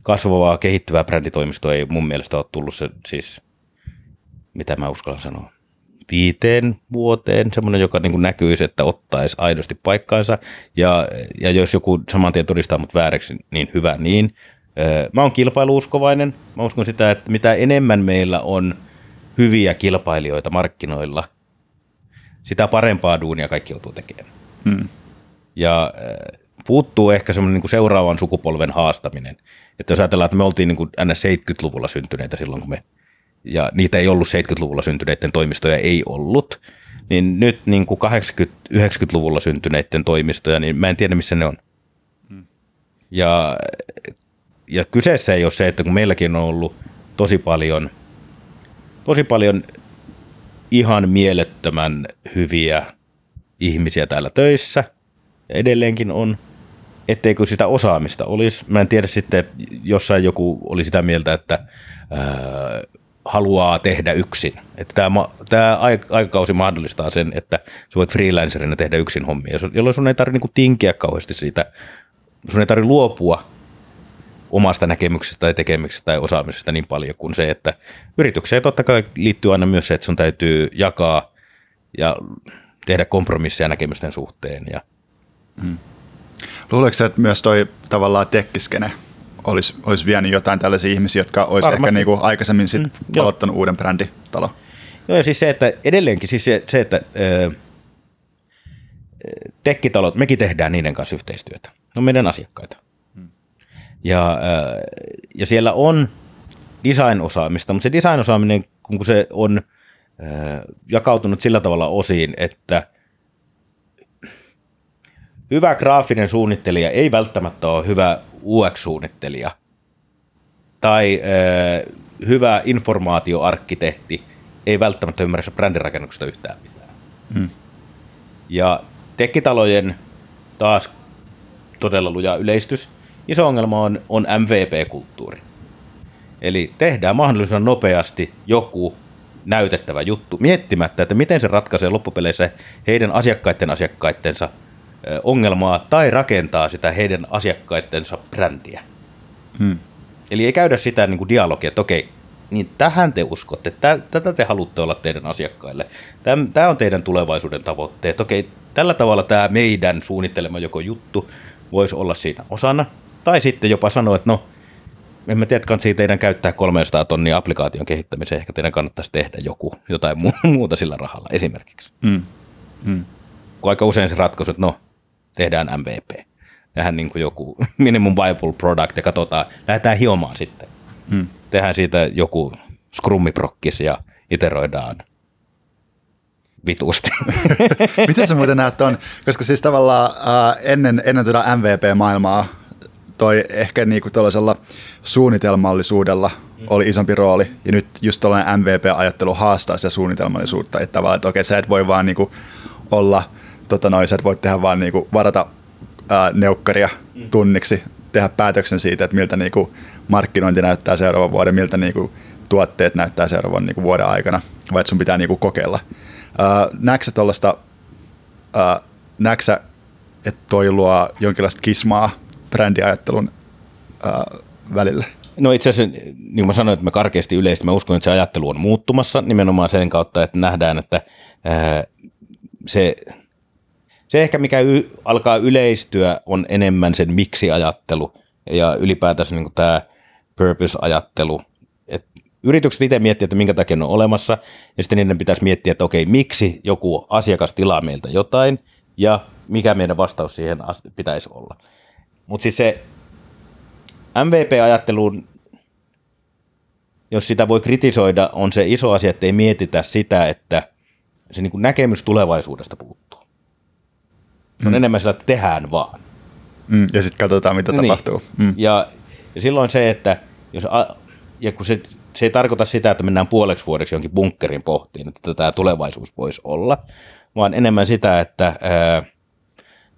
kasvavaa, kehittyvää bränditoimistoa ei mun mielestä ole tullut se siis – mitä mä uskallan sanoa, viiteen vuoteen, semmoinen, joka niin näkyisi, että ottaisi aidosti paikkaansa. Ja, ja jos joku saman tien todistaa mut vääräksi, niin hyvä niin. Mä oon kilpailuuskovainen. Mä uskon sitä, että mitä enemmän meillä on hyviä kilpailijoita markkinoilla, sitä parempaa duunia kaikki joutuu tekemään. Hmm. Ja puuttuu ehkä semmoinen niin seuraavan sukupolven haastaminen. Että jos ajatellaan, että me oltiin niin kuin 70-luvulla syntyneitä silloin, kun me ja niitä ei ollut 70-luvulla syntyneiden toimistoja, ei ollut, niin nyt niin kuin 80-90-luvulla syntyneiden toimistoja, niin mä en tiedä, missä ne on. Hmm. Ja, ja kyseessä ei ole se, että kun meilläkin on ollut tosi paljon, tosi paljon ihan mielettömän hyviä ihmisiä täällä töissä, ja edelleenkin on, etteikö sitä osaamista olisi. Mä en tiedä sitten, että jossain joku oli sitä mieltä, että ää, haluaa tehdä yksin. Että tämä, tämä aikakausi mahdollistaa sen, että sä voit freelancerina tehdä yksin hommia, jolloin sun ei tarvitse niin tinkiä kauheasti siitä, sun ei tarvitse luopua omasta näkemyksestä tai tekemisestä tai osaamisesta niin paljon kuin se, että yritykseen totta kai liittyy aina myös se, että sun täytyy jakaa ja tehdä kompromisseja näkemysten suhteen. Ja. Hmm. Luuletko että myös toi tavallaan tekkiskene olisi, olisi vienyt jotain tällaisia ihmisiä, jotka olisi Varmasti. ehkä niin kuin aikaisemmin sit mm, aloittanut uuden bränditalo? Joo, ja siis se, että edelleenkin siis se, se että ö, tekkitalot, mekin tehdään niiden kanssa yhteistyötä. Ne on meidän asiakkaita. Hmm. Ja, ja siellä on design-osaamista, mutta se design-osaaminen, kun se on jakautunut sillä tavalla osiin, että hyvä graafinen suunnittelija ei välttämättä ole hyvä UX-suunnittelija tai hyvä informaatioarkkitehti ei välttämättä ymmärrä brändirakennuksesta yhtään mitään. Hmm. Ja tekkitalojen taas todella luja yleistys. Iso ongelma on, on MVP-kulttuuri. Eli tehdään mahdollisimman nopeasti joku näytettävä juttu, miettimättä, että miten se ratkaisee loppupeleissä heidän asiakkaiden asiakkaittensa ongelmaa tai rakentaa sitä heidän asiakkaittensa brändiä. Hmm. Eli ei käydä sitä niin kuin dialogia, että okei, niin tähän te uskotte, tätä te haluatte olla teidän asiakkaille. Tämä on teidän tulevaisuuden tavoitteet. Okei, tällä tavalla tämä meidän suunnittelema joko juttu voisi olla siinä osana, tai sitten jopa sanoa, että no, en mä tiedä, että teidän käyttää 300 tonnia applikaation kehittämiseen, ehkä teidän kannattaisi tehdä joku, jotain muuta sillä rahalla esimerkiksi. Mm. Mm. Kun aika usein se ratkaisu, että no, tehdään MVP. Tehdään niin kuin joku minimum viable product ja katsotaan, lähdetään hiomaan sitten. Mm. Tehdään siitä joku scrummiprokkis ja iteroidaan vitusti. Miten sä muuten näet on, koska siis tavallaan äh, ennen, ennen tuota MVP-maailmaa toi ehkä niinku tuollaisella suunnitelmallisuudella oli isompi rooli, ja nyt just tällainen MVP-ajattelu haastaa sitä suunnitelmallisuutta, että tavallaan, että okei, sä et voi vaan niinku olla, tota noin, sä et voi tehdä vaan niinku varata ää, neukkaria mm. tunniksi, tehdä päätöksen siitä, että miltä niinku markkinointi näyttää seuraavan vuoden, miltä niinku tuotteet näyttää seuraavan niinku vuoden aikana, vai että sun pitää niinku kokeilla. näetkö tuollaista, näetkö että toi luo jonkinlaista kismaa brändiajattelun ää, välillä? No itse asiassa, niin kuin mä sanoin, että me karkeasti yleisesti, mä uskon, että se ajattelu on muuttumassa nimenomaan sen kautta, että nähdään, että ää, se, se ehkä mikä y, alkaa yleistyä on enemmän sen miksi-ajattelu ja ylipäätänsä niin tämä purpose-ajattelu. Et yritykset itse miettii, että minkä takia ne on olemassa, ja sitten niiden pitäisi miettiä, että okei, miksi joku asiakas tilaa meiltä jotain, ja mikä meidän vastaus siihen pitäisi olla. Mutta siis se MVP-ajatteluun, jos sitä voi kritisoida, on se iso asia, että ei mietitä sitä, että se niin näkemys tulevaisuudesta puuttuu. Se on mm. enemmän sillä, että tehdään vaan. Mm, ja sitten katsotaan, mitä niin. tapahtuu. Mm. Ja, ja silloin se, että jos, ja kun se, se ei tarkoita sitä, että mennään puoleksi vuodeksi jonkin bunkkerin pohtiin, että tämä tulevaisuus voisi olla, vaan enemmän sitä, että ää,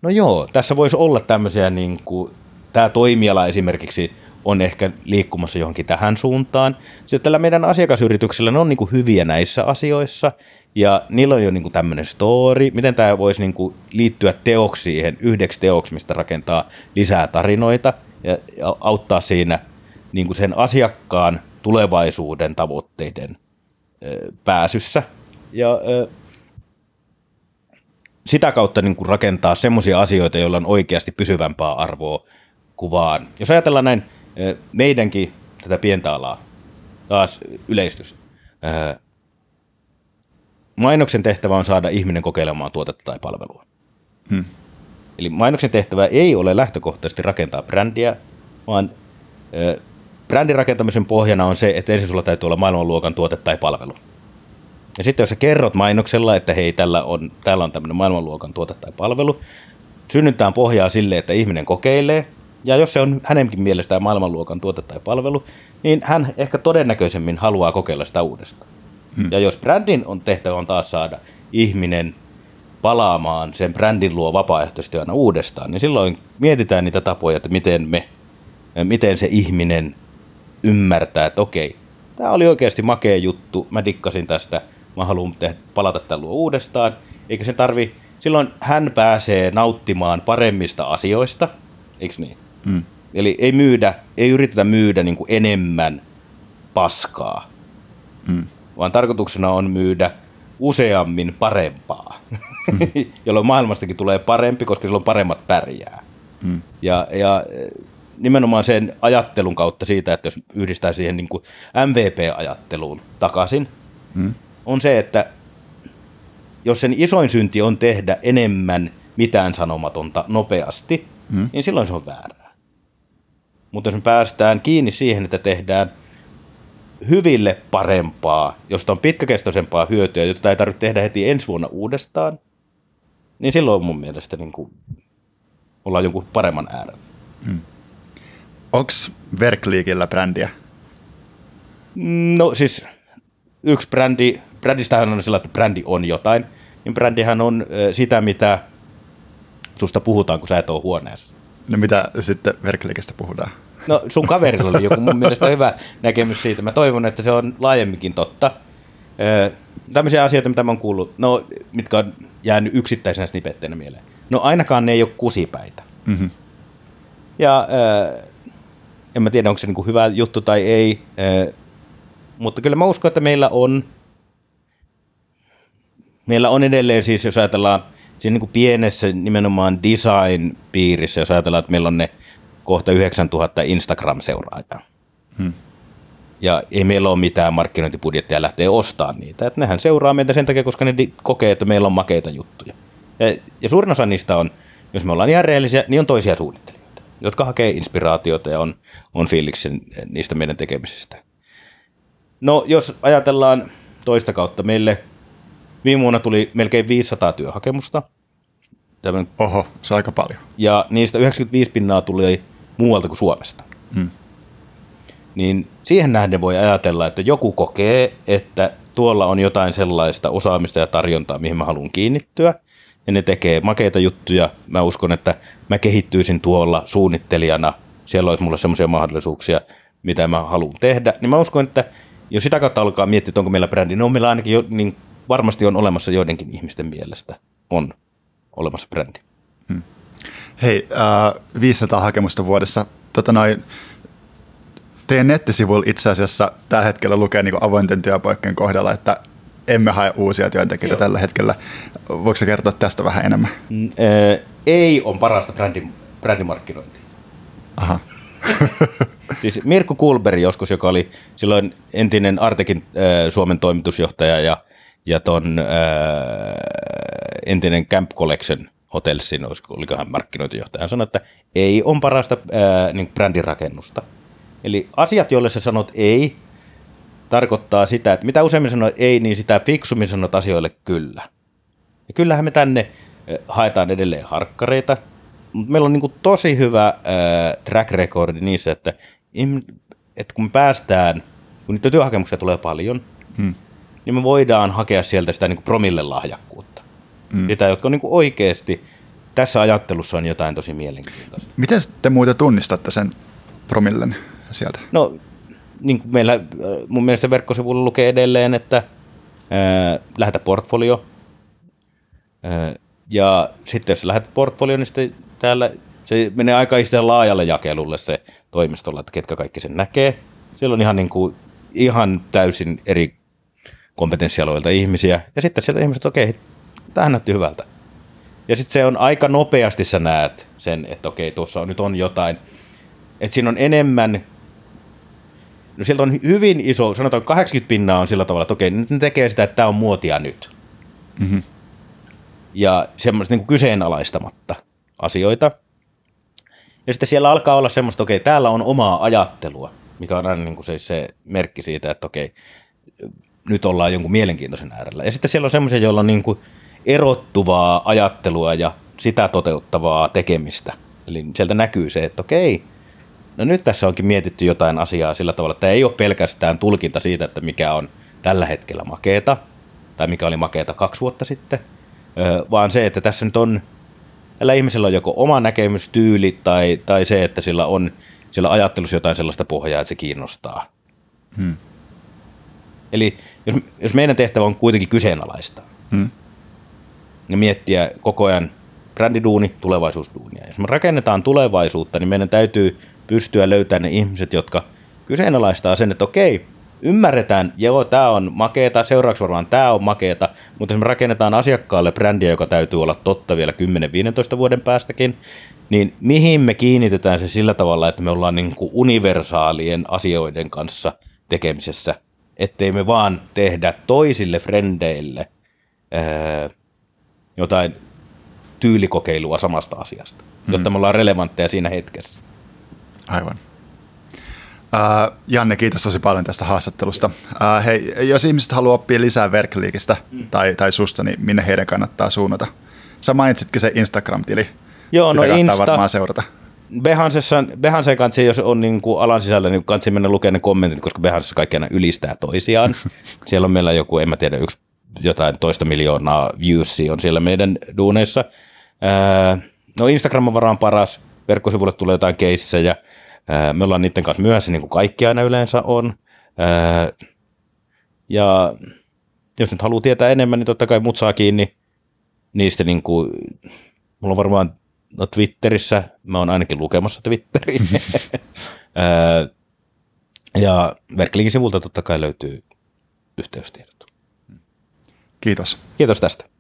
no joo, tässä voisi olla tämmöisiä, niin kuin, tämä toimiala esimerkiksi on ehkä liikkumassa johonkin tähän suuntaan. Sitten tällä meidän asiakasyrityksellä ne on niin kuin hyviä näissä asioissa, ja niillä on jo niin kuin tämmöinen story, miten tämä voisi niin kuin liittyä teoksi siihen, yhdeksi teoksi, mistä rakentaa lisää tarinoita, ja, ja auttaa siinä niin kuin sen asiakkaan tulevaisuuden tavoitteiden ö, pääsyssä. Ja ö, sitä kautta niin kuin rakentaa semmoisia asioita, joilla on oikeasti pysyvämpää arvoa kuvaan. Jos ajatellaan näin meidänkin tätä pientä alaa, taas yleistys. Mainoksen tehtävä on saada ihminen kokeilemaan tuotetta tai palvelua. Hmm. Eli mainoksen tehtävä ei ole lähtökohtaisesti rakentaa brändiä, vaan brändin rakentamisen pohjana on se, että ensin sulla täytyy olla maailmanluokan tuote tai palvelu. Ja sitten jos sä kerrot mainoksella, että hei, tällä on, täällä on tämmöinen maailmanluokan tuote tai palvelu, synnyttää pohjaa sille, että ihminen kokeilee, ja jos se on hänenkin mielestään maailmanluokan tuote tai palvelu, niin hän ehkä todennäköisemmin haluaa kokeilla sitä uudestaan. Hmm. Ja jos brändin on tehtävä on taas saada ihminen palaamaan sen brändin luo vapaaehtoisesti aina uudestaan, niin silloin mietitään niitä tapoja, että miten me, miten se ihminen ymmärtää, että okei, tämä oli oikeasti makea juttu, mä dikkasin tästä, mä haluan tehdä, palata tämän luo uudestaan, eikä se tarvi, silloin hän pääsee nauttimaan paremmista asioista, eikö niin? Mm. Eli ei myydä, ei yritetä myydä niin kuin enemmän paskaa, mm. Vaan tarkoituksena on myydä useammin parempaa, mm. jolloin maailmastakin tulee parempi, koska silloin paremmat pärjää. Mm. Ja, ja nimenomaan sen ajattelun kautta siitä, että jos yhdistää siihen niin kuin MVP-ajatteluun takaisin, mm. on se, että jos sen isoin synti on tehdä enemmän mitään sanomatonta nopeasti, mm. niin silloin se on väärää. Mutta jos me päästään kiinni siihen, että tehdään hyville parempaa, josta on pitkäkestoisempaa hyötyä, jota ei tarvitse tehdä heti ensi vuonna uudestaan, niin silloin mun mielestä niin kuin ollaan jonkun paremman äärellä. Mm. Onko Verkliikillä brändiä? No siis yksi brändi, brändistähän on sillä, että brändi on jotain, niin brändihän on sitä, mitä susta puhutaan, kun sä et ole huoneessa. No mitä sitten Verkliikistä puhutaan? No sun kaverilla oli joku mun mielestä hyvä näkemys siitä. Mä toivon, että se on laajemminkin totta. tämmöisiä asioita, mitä mä oon kuullut, no, mitkä on jäänyt yksittäisenä snipetteinä mieleen. No ainakaan ne ei ole kusipäitä. Mm-hmm. Ja en mä tiedä, onko se niin kuin hyvä juttu tai ei, mutta kyllä mä uskon, että meillä on, meillä on edelleen siis, jos ajatellaan siinä niin kuin pienessä nimenomaan design-piirissä, jos ajatellaan, että meillä on ne kohta 9000 Instagram-seuraajaa. Hmm. Ja ei meillä ole mitään markkinointibudjettia lähteä ostamaan niitä. Että nehän seuraa meitä sen takia, koska ne kokee, että meillä on makeita juttuja. Ja, ja suurin osa niistä on, jos me ollaan ihan reellisiä, niin on toisia suunnittelijoita, jotka hakee inspiraatiota ja on, on fiiliksen niistä meidän tekemisistä. No, jos ajatellaan toista kautta, meille viime vuonna tuli melkein 500 työhakemusta. Tämän, Oho, se on aika paljon. Ja niistä 95 pinnaa tuli muualta kuin Suomesta. Hmm. Niin siihen nähden voi ajatella, että joku kokee, että tuolla on jotain sellaista osaamista ja tarjontaa, mihin mä haluan kiinnittyä. Ja ne tekee makeita juttuja. Mä uskon, että mä kehittyisin tuolla suunnittelijana. Siellä olisi mulla semmoisia mahdollisuuksia, mitä mä haluan tehdä. Niin mä uskon, että jos sitä kautta alkaa miettiä, että onko meillä brändi, niin on meillä ainakin jo, niin varmasti on olemassa joidenkin ihmisten mielestä on olemassa brändi. Hei, äh, 500 hakemusta vuodessa. Tota noin, teidän nettisivuilla itse asiassa tällä hetkellä lukee niin avointen työpaikkojen kohdalla, että emme hae uusia työntekijöitä Joo. tällä hetkellä. Voiko kertoa tästä vähän enemmän? Mm, äh, ei on parasta brändi, brändimarkkinointia. Aha. siis Mirko Kulberi joskus, joka oli silloin entinen Artekin äh, Suomen toimitusjohtaja ja, ja ton äh, entinen Camp Collection Hotelsin, oliko hän markkinointijohtaja, hän sanoi, että ei on parasta ää, niin brändirakennusta. Eli asiat, joille sä sanot ei, tarkoittaa sitä, että mitä useimmin sanot ei, niin sitä fiksummin sanot asioille kyllä. Ja kyllähän me tänne haetaan edelleen harkkareita, mutta meillä on niin tosi hyvä ää, track recordi niissä, että, että kun me päästään, kun niitä työhakemuksia tulee paljon, hmm. niin me voidaan hakea sieltä sitä niin promille lahjakkuutta mm. sitä, jotka on niin oikeasti tässä ajattelussa on jotain tosi mielenkiintoista. Miten te muuten tunnistatte sen promillen sieltä? No, niin kuin meillä mun mielestä verkkosivulla lukee edelleen, että ää, lähetä portfolio. Ää, ja sitten jos lähetät portfolio, niin sitten täällä se menee aika laajalle jakelulle se toimistolla, että ketkä kaikki sen näkee. Siellä on ihan, niin kuin, ihan täysin eri kompetenssialoilta ihmisiä. Ja sitten sieltä ihmiset, okei, okay, tämähän näytti hyvältä. Ja sitten se on aika nopeasti sä näet sen, että okei, tuossa on, nyt on jotain. Että siinä on enemmän, no sieltä on hyvin iso, sanotaan 80 pinnaa on sillä tavalla, että okei, nyt ne tekee sitä, että tämä on muotia nyt. Mm-hmm. Ja semmoista niin kyseenalaistamatta asioita. Ja sitten siellä alkaa olla semmoista, okei, täällä on omaa ajattelua, mikä on aina niin kuin se, se merkki siitä, että okei, nyt ollaan jonkun mielenkiintoisen äärellä. Ja sitten siellä on semmoisia, joilla on niin kuin, erottuvaa ajattelua ja sitä toteuttavaa tekemistä. Eli sieltä näkyy se, että okei, no nyt tässä onkin mietitty jotain asiaa sillä tavalla, että ei ole pelkästään tulkinta siitä, että mikä on tällä hetkellä makeeta, tai mikä oli makeeta kaksi vuotta sitten, vaan se, että tässä nyt on, tällä ihmisellä on joko oma näkemystyyli tai, tai se, että sillä on sillä ajattelussa jotain sellaista pohjaa, että se kiinnostaa. Hmm. Eli jos, jos meidän tehtävä on kuitenkin kyseenalaista hmm. Ja miettiä koko ajan brändiduuni, tulevaisuusduunia. Jos me rakennetaan tulevaisuutta, niin meidän täytyy pystyä löytämään ne ihmiset, jotka kyseenalaistaa sen, että okei, ymmärretään, joo, tämä on makeeta, seuraavaksi varmaan tämä on makeeta, mutta jos me rakennetaan asiakkaalle brändiä, joka täytyy olla totta vielä 10-15 vuoden päästäkin, niin mihin me kiinnitetään se sillä tavalla, että me ollaan niin kuin universaalien asioiden kanssa tekemisessä, ettei me vaan tehdä toisille frendeille jotain tyylikokeilua samasta asiasta, mm. jotta me ollaan relevantteja siinä hetkessä. Aivan. Uh, Janne, kiitos tosi paljon tästä haastattelusta. Uh, hei, jos ihmiset haluaa oppia lisää verkkoliikistä mm. tai, tai susta, niin minne heidän kannattaa suunnata? Sä mainitsitkin se Instagram-tili. Joo, Sitä no Insta. varmaan seurata. Behansessa, Behansen kanssa, jos on niin kuin alan sisällä, niin kanssa mennä lukemaan ne kommentit, koska Behansessa kaikki aina ylistää toisiaan. siellä on meillä joku, en mä tiedä, yksi jotain toista miljoonaa viewsia on siellä meidän duuneissa. no Instagram on varmaan paras, verkkosivuille tulee jotain keissejä, me ollaan niiden kanssa myöhässä, niin kuin kaikki aina yleensä on. Ja jos nyt haluaa tietää enemmän, niin totta kai mut saa kiinni niistä, niin kuin, mulla on varmaan no Twitterissä, mä oon ainakin lukemassa Twitteriin. ja Verklinkin sivulta totta kai löytyy yhteystiedot. Kiitos. Kiitos tästä.